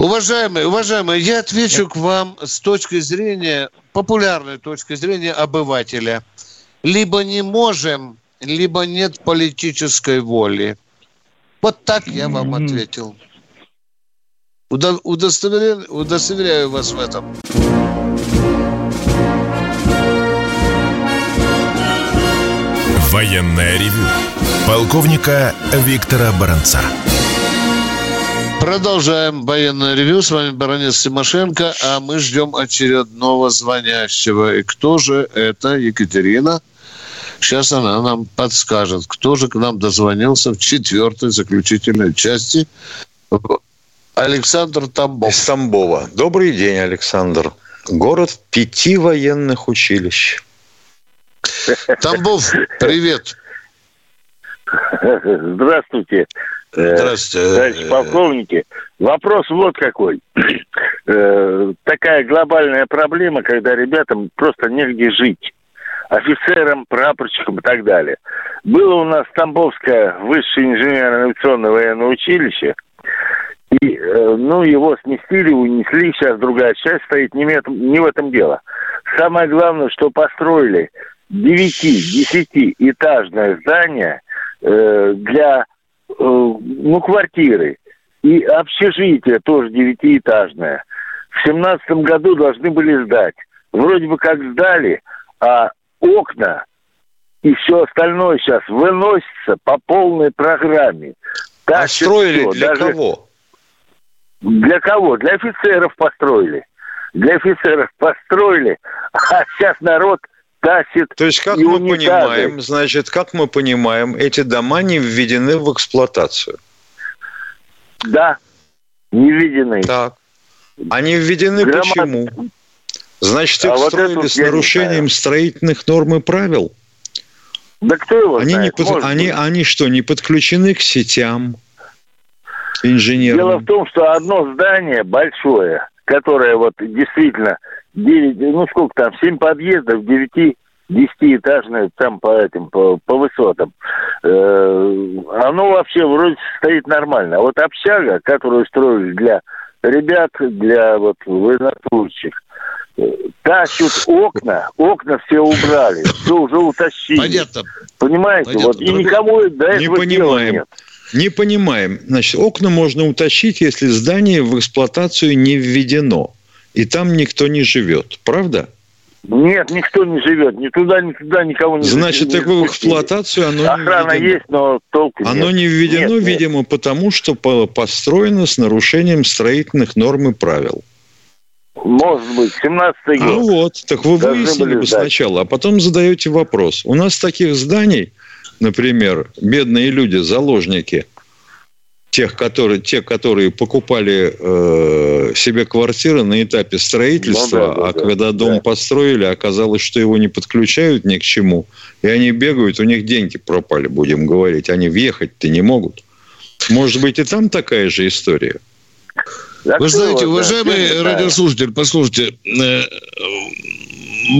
Speaker 3: Уважаемые, уважаемые, я отвечу к вам с точки зрения, популярной точки зрения обывателя. Либо не можем, либо нет политической воли. Вот так я вам ответил. Удо- удостоверяю, удостоверяю вас в этом.
Speaker 2: Военная ревю. Полковника Виктора Баранца.
Speaker 3: Продолжаем военное ревю. С вами баронец Тимошенко, а мы ждем очередного звонящего. И кто же это? Екатерина. Сейчас она нам подскажет, кто же к нам дозвонился в четвертой заключительной части Александр Тамбов.
Speaker 4: Из Тамбова. Добрый день, Александр. Город пяти военных училищ.
Speaker 3: Тамбов, привет.
Speaker 11: Здравствуйте. Здравствуйте. Товарищ полковники. Вопрос вот какой. Э, такая глобальная проблема, когда ребятам просто негде жить. Офицерам, прапорщикам и так далее. Было у нас Тамбовское высшее инженерно-авиационное военное училище – и, э, ну, его сместили, унесли, сейчас другая часть стоит, не в этом, не в этом дело. Самое главное, что построили 9-10-этажное здание э, для, э, ну, квартиры. И общежитие тоже девятиэтажное. В семнадцатом году должны были сдать. Вроде бы как сдали, а окна и все остальное сейчас выносится по полной программе.
Speaker 4: Так а строили все, для даже... кого?
Speaker 11: Для кого? Для офицеров построили. Для офицеров построили, а сейчас народ тащит.
Speaker 4: То есть, как мы понимаем, значит, как мы понимаем, эти дома не введены в эксплуатацию.
Speaker 11: Да, не введены.
Speaker 4: Так. Они введены Громад... почему? Значит, их а строили вот с нарушением строительных норм и правил?
Speaker 11: Да кто его
Speaker 4: они
Speaker 11: знает?
Speaker 4: Не под... они, они что, не подключены к сетям? инженерным?
Speaker 11: Дело в том, что одно здание большое, которое вот действительно 9, ну сколько там, 7 подъездов, 9 десятиэтажное там по этим, по, по высотам. Э, оно вообще вроде стоит нормально. А вот общага, которую строили для ребят, для вот военнослужащих, тащут окна, окна все убрали, все уже утащили. Понятно. Понимаете? Понятно. Вот, и никому до этого
Speaker 4: Не понимаем. нет. Не понимаем. Значит, окна можно утащить, если здание в эксплуатацию не введено. И там никто не живет. Правда?
Speaker 11: Нет, никто не живет. Ни туда, ни туда никого не
Speaker 4: Значит,
Speaker 11: не
Speaker 4: такую эксплуатацию оно
Speaker 11: Охрана
Speaker 4: не введено.
Speaker 11: есть, но толку
Speaker 4: Оно
Speaker 11: нет.
Speaker 4: не введено, нет, видимо, нет. потому что построено с нарушением строительных норм и правил.
Speaker 11: Может быть, 17-й год.
Speaker 4: Ну вот, так вы выяснили бы сначала, а потом задаете вопрос. У нас таких зданий например, бедные люди, заложники, тех, которые, те, которые покупали э, себе квартиры на этапе строительства, ну, да, да, а да, когда дом да. построили, оказалось, что его не подключают ни к чему, и они бегают, у них деньги пропали, будем говорить, они въехать-то не могут. Может быть, и там такая же история?
Speaker 3: Вы знаете, уважаемый радиослушатель, послушайте, э,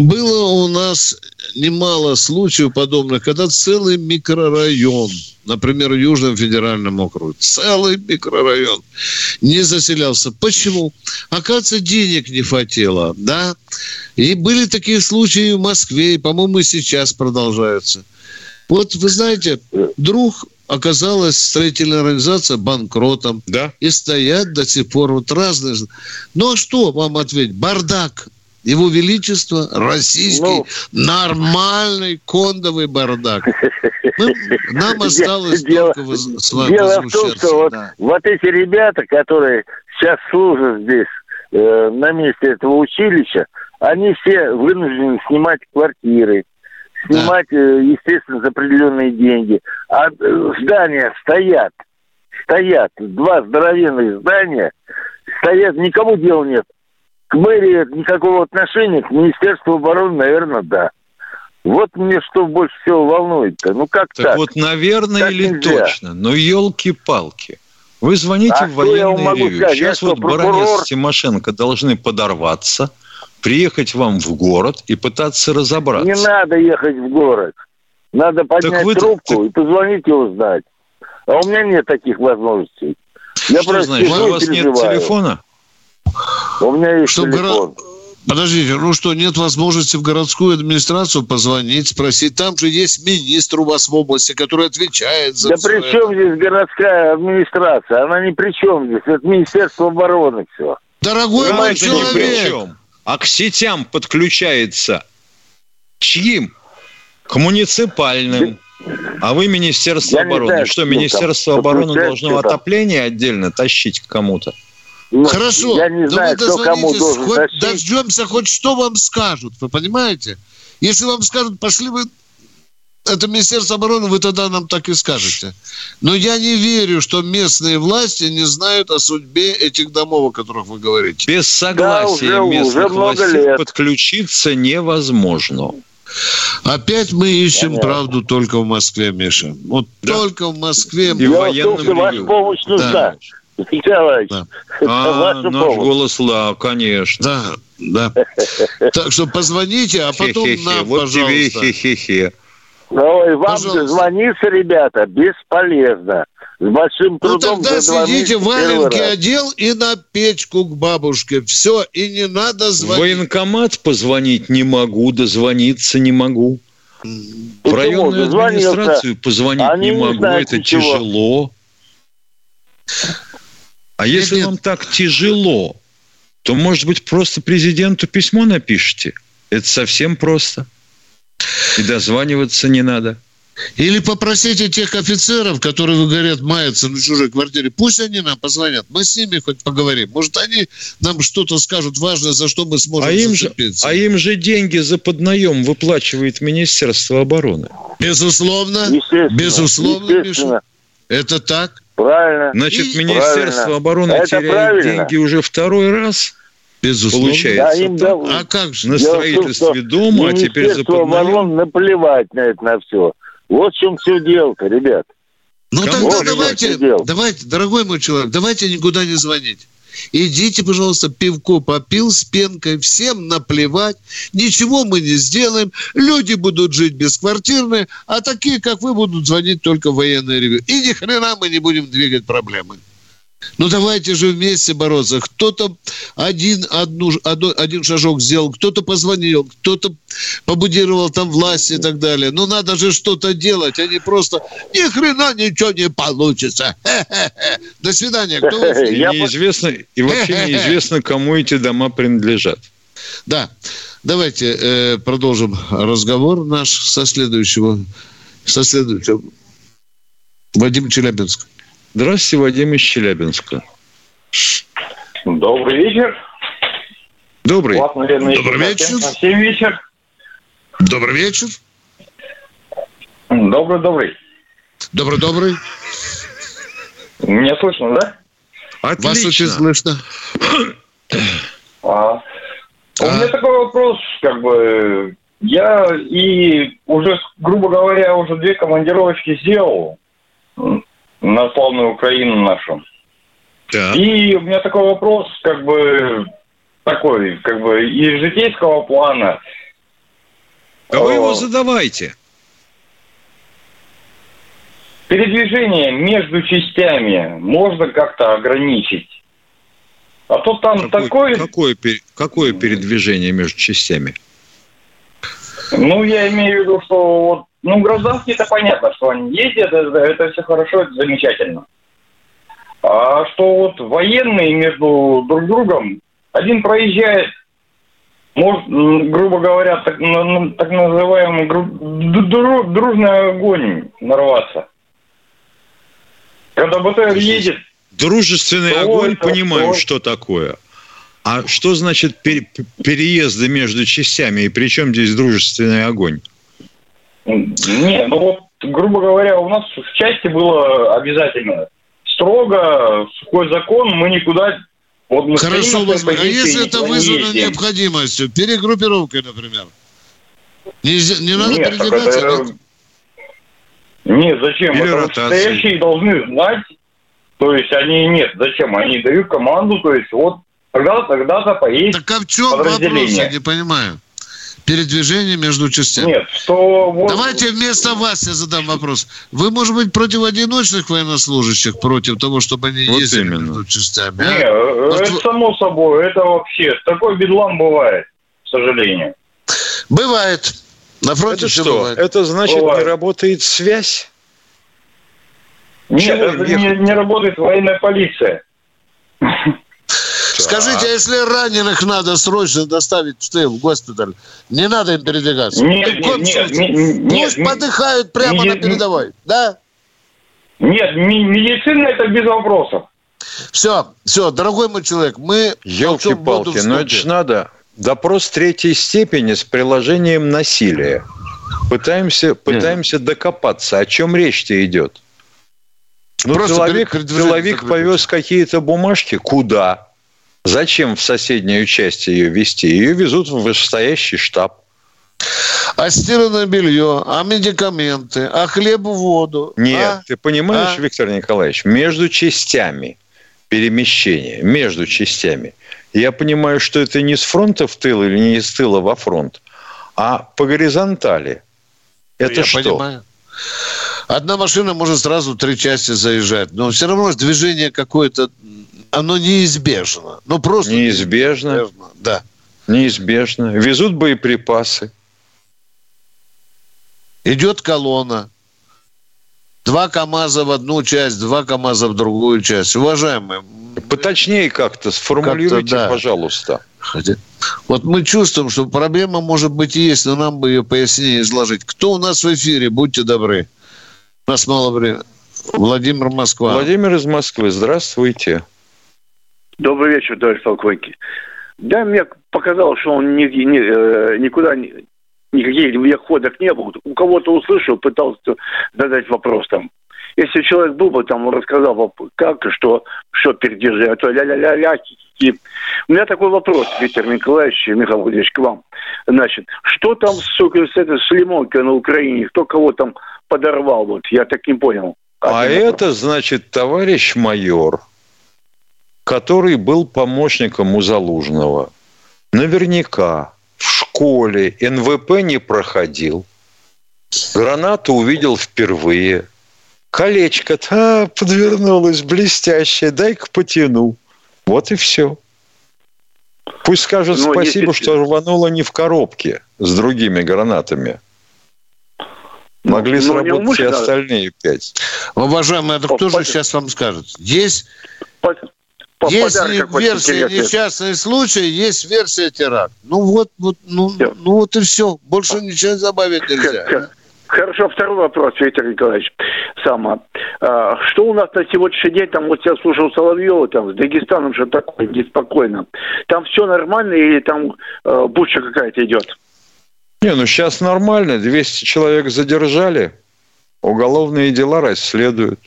Speaker 3: было у нас немало случаев подобных, когда целый микрорайон, например, в Южном федеральном округе, целый микрорайон не заселялся. Почему? Оказывается, денег не хватило, да? И были такие случаи в Москве, и, по-моему, и сейчас продолжаются. Вот, вы знаете, вдруг оказалась строительная организация банкротом.
Speaker 4: Да.
Speaker 3: И стоят до сих пор вот разные... Ну, а что вам ответить? Бардак. Его Величество российский ну, нормальный кондовый бардак. Мы, нам осталось
Speaker 11: дело, только с вами Дело в том, что вот, да. вот эти ребята, которые сейчас служат здесь, э, на месте этого училища, они все вынуждены снимать квартиры, снимать, да. э, естественно, за определенные деньги. А э, здания стоят, стоят, два здоровенных здания, стоят, никому дела нет к мэрии никакого отношения, к Министерству обороны, наверное, да. Вот мне что больше всего волнует-то. Ну как так?
Speaker 4: Так вот, наверное так или нельзя. точно, но елки-палки. Вы звоните а в военный ревю. Сейчас я вот Баранец с Тимошенко должны подорваться, приехать вам в город и пытаться разобраться.
Speaker 11: Не надо ехать в город. Надо поднять вы, трубку так... и позвонить и узнать. А у меня нет таких возможностей.
Speaker 4: Я что значит, у вас нет телефона?
Speaker 11: У меня есть Чтобы телефон. Горо...
Speaker 3: Подождите, ну что, нет возможности в городскую администрацию позвонить, спросить? Там же есть министр у вас в области, который отвечает за
Speaker 11: Да при чем это. здесь городская администрация? Она ни при чем здесь. Это Министерство обороны все.
Speaker 3: Дорогой мой человек!
Speaker 4: А к сетям подключается чьим? К муниципальным. А вы Министерство Я обороны. Знаю, что, Министерство обороны должно отопление отдельно тащить к кому-то?
Speaker 3: Ну, Хорошо, я не знаю, кому должен хоть. Дождемся, хоть что вам скажут, вы понимаете? Если вам скажут, пошли вы это Министерство обороны, вы тогда нам так и скажете. Но я не верю, что местные власти не знают о судьбе этих домов, о которых вы говорите.
Speaker 4: Без согласия да, уже, местных уже властей лет. подключиться невозможно.
Speaker 3: Опять мы ищем Понятно. правду только в Москве, Миша. Вот да. только в Москве.
Speaker 11: И в военном Ваша помощь нужна. Да. Николаевич,
Speaker 4: да. а, наш помощь. голос ла, конечно.
Speaker 3: Да, да. Так что позвоните, а потом хе -хе -хе. нам, вот пожалуйста. тебе
Speaker 11: хе-хе-хе. Ой, вам пожалуйста. звониться, ребята, бесполезно. С большим ну, трудом.
Speaker 3: Ну тогда сидите валенки одел и на печку к бабушке. Все, и не надо звонить. В
Speaker 4: военкомат позвонить не могу, дозвониться не могу. В районную администрацию позвонить Они не могу, не это чего. тяжело. А если нет. вам так тяжело, то, может быть, просто президенту письмо напишите. Это совсем просто. И дозваниваться не надо.
Speaker 3: Или попросите тех офицеров, которые, вы говорят, маятся на чужой квартире, пусть они нам позвонят, мы с ними хоть поговорим. Может, они нам что-то скажут важное, за что мы сможем
Speaker 4: а им же, А им же деньги за поднаем выплачивает Министерство обороны.
Speaker 3: Безусловно. Безусловно, Миша. Это так.
Speaker 11: Правильно.
Speaker 4: Значит, и... Министерство правильно. обороны Это теряет правильно. деньги уже второй раз.
Speaker 3: Безусловно.
Speaker 4: Получается. Да, им да... А как же? На строительстве дома, а теперь за обороны
Speaker 11: наплевать на это на все. Вот в чем все дело-то, ребят.
Speaker 3: Ну Кому тогда давайте, давайте, дорогой мой человек, давайте никуда не звонить. Идите, пожалуйста, пивко попил с пенкой, всем наплевать, ничего мы не сделаем, люди будут жить бесквартирные, а такие, как вы, будут звонить только в военное ревю. И ни хрена мы не будем двигать проблемы. Ну давайте же вместе бороться. Кто-то один, одну, один шажок сделал, кто-то позвонил, кто-то побудировал там власть и так далее. Но надо же что-то делать, а не просто ни хрена ничего не получится. До свидания. Кто
Speaker 4: неизвестно, и вообще неизвестно, кому эти дома принадлежат.
Speaker 3: Да. Давайте э, продолжим разговор наш со следующего. Со следующего. Вадим Челябинск.
Speaker 4: Здравствуйте, Вадим из Челябинска.
Speaker 12: Добрый вечер.
Speaker 4: Добрый.
Speaker 12: вас, наверное, Добрый вечер. Всем вечер.
Speaker 3: Добрый вечер.
Speaker 12: Добрый, добрый.
Speaker 3: Добрый, добрый.
Speaker 12: Меня слышно, да?
Speaker 3: Отлично. Вас очень слышно.
Speaker 12: А, у меня такой вопрос, как бы, я и уже, грубо говоря, уже две командировочки сделал на славную Украину нашу. Да. И у меня такой вопрос, как бы, такой, как бы, из житейского плана.
Speaker 4: А вы его задавайте.
Speaker 12: Передвижение между частями можно как-то ограничить. А то там
Speaker 4: какое,
Speaker 12: такое...
Speaker 4: Какое, какое передвижение между частями?
Speaker 12: Ну, я имею в виду, что вот, ну, гражданские это понятно, что они ездят, это, это все хорошо, это замечательно. А что вот военные между друг другом, один проезжает, может, грубо говоря, так, так называемый дружный огонь нарваться. Когда БТР едет...
Speaker 4: Дружественный огонь, понимаю, что такое. А что значит переезды между частями? И при чем здесь дружественный огонь?
Speaker 12: Не, ну вот, грубо говоря, у нас в части было обязательно строго, сухой закон, мы никуда...
Speaker 3: Вот мы Хорошо, возьми. А если это вызвано ездим. необходимостью, перегруппировкой, например? Не, не надо Нет, передвигаться? Это...
Speaker 12: Нет, зачем? Или это стоящие должны знать, то есть они нет, зачем? Они дают команду, то есть вот тогда тогда-то поедет
Speaker 3: Так а в чем вопрос, я не понимаю? Передвижение между частями.
Speaker 12: Нет, что...
Speaker 3: Вот... Давайте вместо вас я задам вопрос. Вы, может быть, против одиночных военнослужащих, против того, чтобы они вот ездили именно. между частями?
Speaker 12: А? Нет, вот это вы... само собой, это вообще... Такой бедлам бывает, к сожалению.
Speaker 3: Бывает. На фронте
Speaker 4: это что? Бывает. Это значит, бывает. не работает связь?
Speaker 12: Нет, Чего это не, не работает военная полиция.
Speaker 3: Скажите, а если раненых надо срочно доставить в тыл, в госпиталь, не надо им передвигаться?
Speaker 12: Нет, нет, нет, нет,
Speaker 3: Пусть нет, подыхают прямо нет, на передовой, да?
Speaker 12: Нет, медицина это без вопросов.
Speaker 3: Все, все, дорогой мой человек, мы...
Speaker 4: Елки-палки, но это же надо допрос третьей степени с приложением насилия. Пытаемся, пытаемся докопаться, о чем речь-то идет. Ну, Просто человек, человек повез какие-то бумажки. Куда? Зачем в соседнюю часть ее везти? Ее везут в вышестоящий штаб.
Speaker 3: А стиранное белье, а медикаменты, а хлеб, воду.
Speaker 4: Нет,
Speaker 3: а?
Speaker 4: ты понимаешь, а? Виктор Николаевич, между частями перемещения, между частями, я понимаю, что это не с фронта в тыл или не из тыла во фронт, а по горизонтали. Это я что? Понимаю.
Speaker 3: Одна машина может сразу три части заезжать, но все равно движение какое-то оно неизбежно. Ну, просто
Speaker 4: неизбежно. неизбежно.
Speaker 3: Да.
Speaker 4: Неизбежно. Везут боеприпасы.
Speaker 3: Идет колонна. Два КАМАЗа в одну часть, два КАМАЗа в другую часть. Уважаемые.
Speaker 4: Поточнее как-то сформулируйте, как да. пожалуйста.
Speaker 3: Вот мы чувствуем, что проблема может быть и есть, но нам бы ее пояснее изложить. Кто у нас в эфире? Будьте добры. У нас мало времени. Владимир Москва.
Speaker 4: Владимир из Москвы. Здравствуйте.
Speaker 13: Добрый вечер, товарищ полковник. Да, мне показалось, что он ни, ни, э, никуда ни, никаких веходок не было. У кого-то услышал, пытался задать вопрос там. Если человек был бы там, рассказал, как и что, что передержи, а то ля-ля-ля-ля, У меня такой вопрос, Виктор Николаевич и Михаил Владимирович, к вам. Значит, что там с, с, этой, с лимонкой на Украине? Кто кого там подорвал? Вот, я так не понял.
Speaker 4: А это, значит, товарищ майор, который был помощником у Залужного, наверняка в школе НВП не проходил. Гранату увидел впервые. Колечко-то подвернулось блестящее, дай-ка потяну. Вот и все. Пусть скажет ну, спасибо, если... что рвануло не в коробке с другими гранатами. Могли ну, сработать и остальные пять.
Speaker 3: Уважаемый, это кто же сейчас вам скажет? Есть если версия несчастный случай, есть версия теракт. Ну вот, вот ну, ну вот и все. Больше ничего добавить нельзя.
Speaker 13: Хорошо, второй вопрос, Виктор Николаевич. Сама. А, что у нас на сегодняшний день, там, вот я слушал Соловьева, там, с Дагестаном что такое, неспокойно. Там все нормально или там э, буча какая-то идет?
Speaker 4: Не, ну сейчас нормально. 200 человек задержали. Уголовные дела расследуют.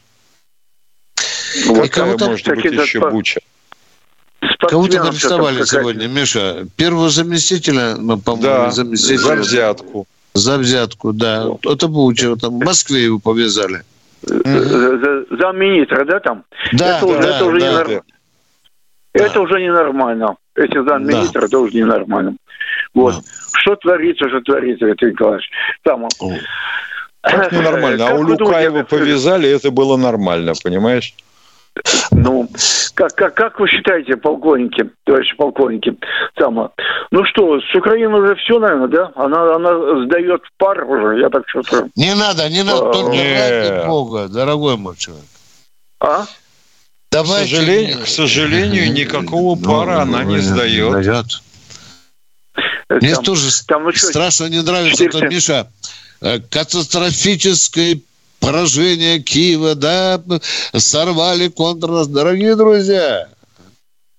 Speaker 3: Вот Какая может быть еще по... буча? Кого-то арестовали сегодня, Миша. Первого заместителя, ну, по-моему,
Speaker 4: да, заместителя. За взятку.
Speaker 3: За взятку, да. Вот. Это Буча, там в Москве его повязали.
Speaker 13: За, замминистра, да, там?
Speaker 3: Да,
Speaker 13: это,
Speaker 3: да,
Speaker 13: это уже
Speaker 3: да,
Speaker 13: не,
Speaker 3: да.
Speaker 13: Это уже ненормально. Если за миллилитр, это уже ненормально. Вот. Что творится, что творится, Виктор Николаевич. Там,
Speaker 4: Как ненормально? А
Speaker 13: Как
Speaker 4: у
Speaker 13: вы
Speaker 4: Люкаева
Speaker 13: думаете,
Speaker 4: повязали, это было нормально, понимаешь?
Speaker 13: Ну, как, как, как вы считаете, полковники, товарищи полковники, там, ну что, с Украиной уже все, наверное, да? Она, она сдает в пар уже, я так что-то...
Speaker 3: Не надо, не надо,
Speaker 13: А,
Speaker 3: только
Speaker 4: не.
Speaker 3: ради бога, дорогой мой человек.
Speaker 13: А?
Speaker 4: К
Speaker 3: Давайте
Speaker 4: сожалению,
Speaker 3: не-
Speaker 4: к сожалению, никакого
Speaker 3: Ну,
Speaker 4: пара она не
Speaker 3: ну,
Speaker 4: сдает.
Speaker 3: дает. Мне
Speaker 13: Там-
Speaker 3: тоже
Speaker 13: там, ну что,
Speaker 3: страшно не нравится, это, Миша, э, катастрофическое поражение Киева, да, сорвали контрнас. Дорогие друзья,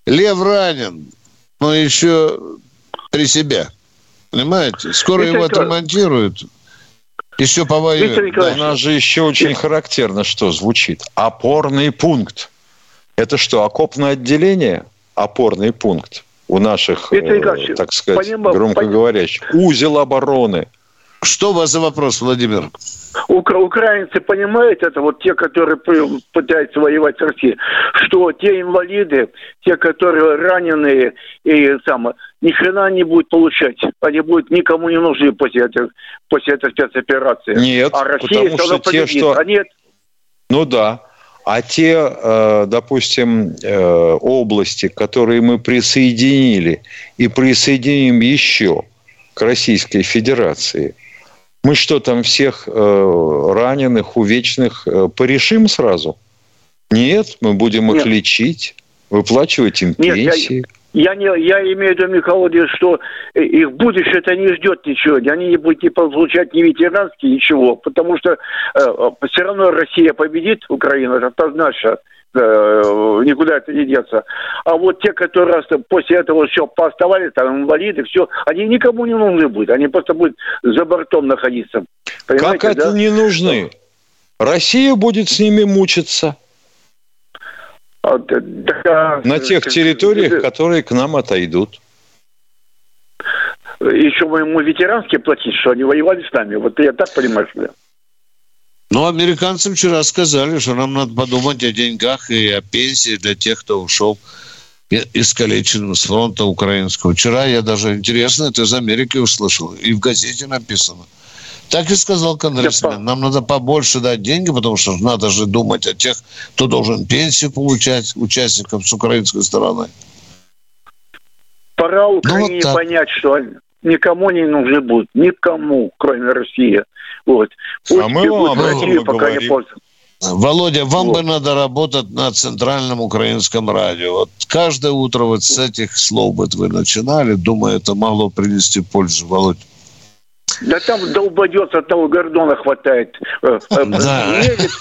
Speaker 3: Лев ранен, но еще при себе. Понимаете? Скоро
Speaker 13: Виктор
Speaker 3: его отремонтируют. Еще повоюют.
Speaker 13: Николаевич,
Speaker 4: У нас же еще очень характерно, что звучит. Опорный пункт. Это что, окопное отделение? Опорный пункт у наших, э, так сказать,
Speaker 13: понима-
Speaker 4: громкоговорящих. Узел обороны.
Speaker 3: Что у вас за вопрос, Владимир?
Speaker 13: Укра- украинцы понимают это, вот те, которые пытаются воевать с Россией, что те инвалиды, те, которые раненые и самое, ни хрена не будут получать. Они будут никому не нужны после этой, после этой спецоперации.
Speaker 4: Нет,
Speaker 13: а Россия
Speaker 4: потому что те,
Speaker 13: победит.
Speaker 4: что-
Speaker 13: Они
Speaker 4: Ну да. А те, э, допустим, э, области, которые мы присоединили и присоединим еще к Российской Федерации, мы что там всех э, раненых, увечных э, порешим сразу? Нет, мы будем их
Speaker 13: Нет.
Speaker 4: лечить, выплачивать им
Speaker 13: Нет,
Speaker 4: пенсии.
Speaker 13: Я, не, я имею в виду, Михаил Владимирович, что э, их будущее это не ждет ничего. Они не будут не получать ни ветеранские, ничего. Потому что все равно Россия победит Украину, это однозначно. Э, никуда это не деться. А вот те, которые после этого все пооставались, там инвалиды, все, они никому не нужны будут. Они просто будут за бортом находиться. Понимаете,
Speaker 4: Как это
Speaker 13: да?
Speaker 4: не нужны? Россия будет с ними мучиться
Speaker 13: да,
Speaker 4: на тех
Speaker 13: э,
Speaker 4: территориях,
Speaker 13: э,
Speaker 4: которые к нам отойдут.
Speaker 13: Еще мы ему ветеранские платить, что они воевали с нами. Вот я так понимаю, что ли?
Speaker 3: Ну, американцы вчера сказали, что нам надо подумать о деньгах и о пенсии для тех, кто ушел искалеченным с фронта украинского. Вчера я даже интересно это из Америки услышал. И в газете написано. Так и сказал конгрессмен. Нам надо побольше дать деньги, потому что надо же думать о тех, кто должен пенсию получать, участников с украинской стороны.
Speaker 13: Пора
Speaker 3: Ну,
Speaker 13: Украине
Speaker 3: вот так.
Speaker 13: понять, что никому не нужны будут. Никому, кроме России. Вот. Пусть
Speaker 4: А мы вам
Speaker 13: Россию, пока не поздно.
Speaker 3: Володя, вам
Speaker 13: Вот.
Speaker 3: бы надо работать на центральном украинском радио. Вот каждое утро вот с этих слов бы вы начинали, думаю, это могло принести пользу, Володя.
Speaker 13: Да там долбодется, от того Гордона хватает. Э, э,
Speaker 3: Да.
Speaker 13: Медлит,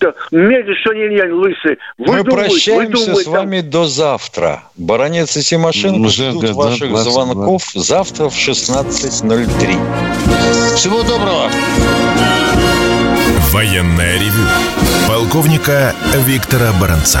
Speaker 13: да, медлит, что не лень, лысый.
Speaker 4: Мы
Speaker 13: Выдумывает,
Speaker 4: прощаемся с
Speaker 13: там.
Speaker 4: вами до завтра. Баронец и Тимошенко
Speaker 3: Уже
Speaker 4: ждут
Speaker 3: да,
Speaker 4: ваших
Speaker 3: 20,
Speaker 4: звонков завтра в 16.03.
Speaker 3: Всего доброго!
Speaker 2: Военное ревю полковника Виктора Баранца.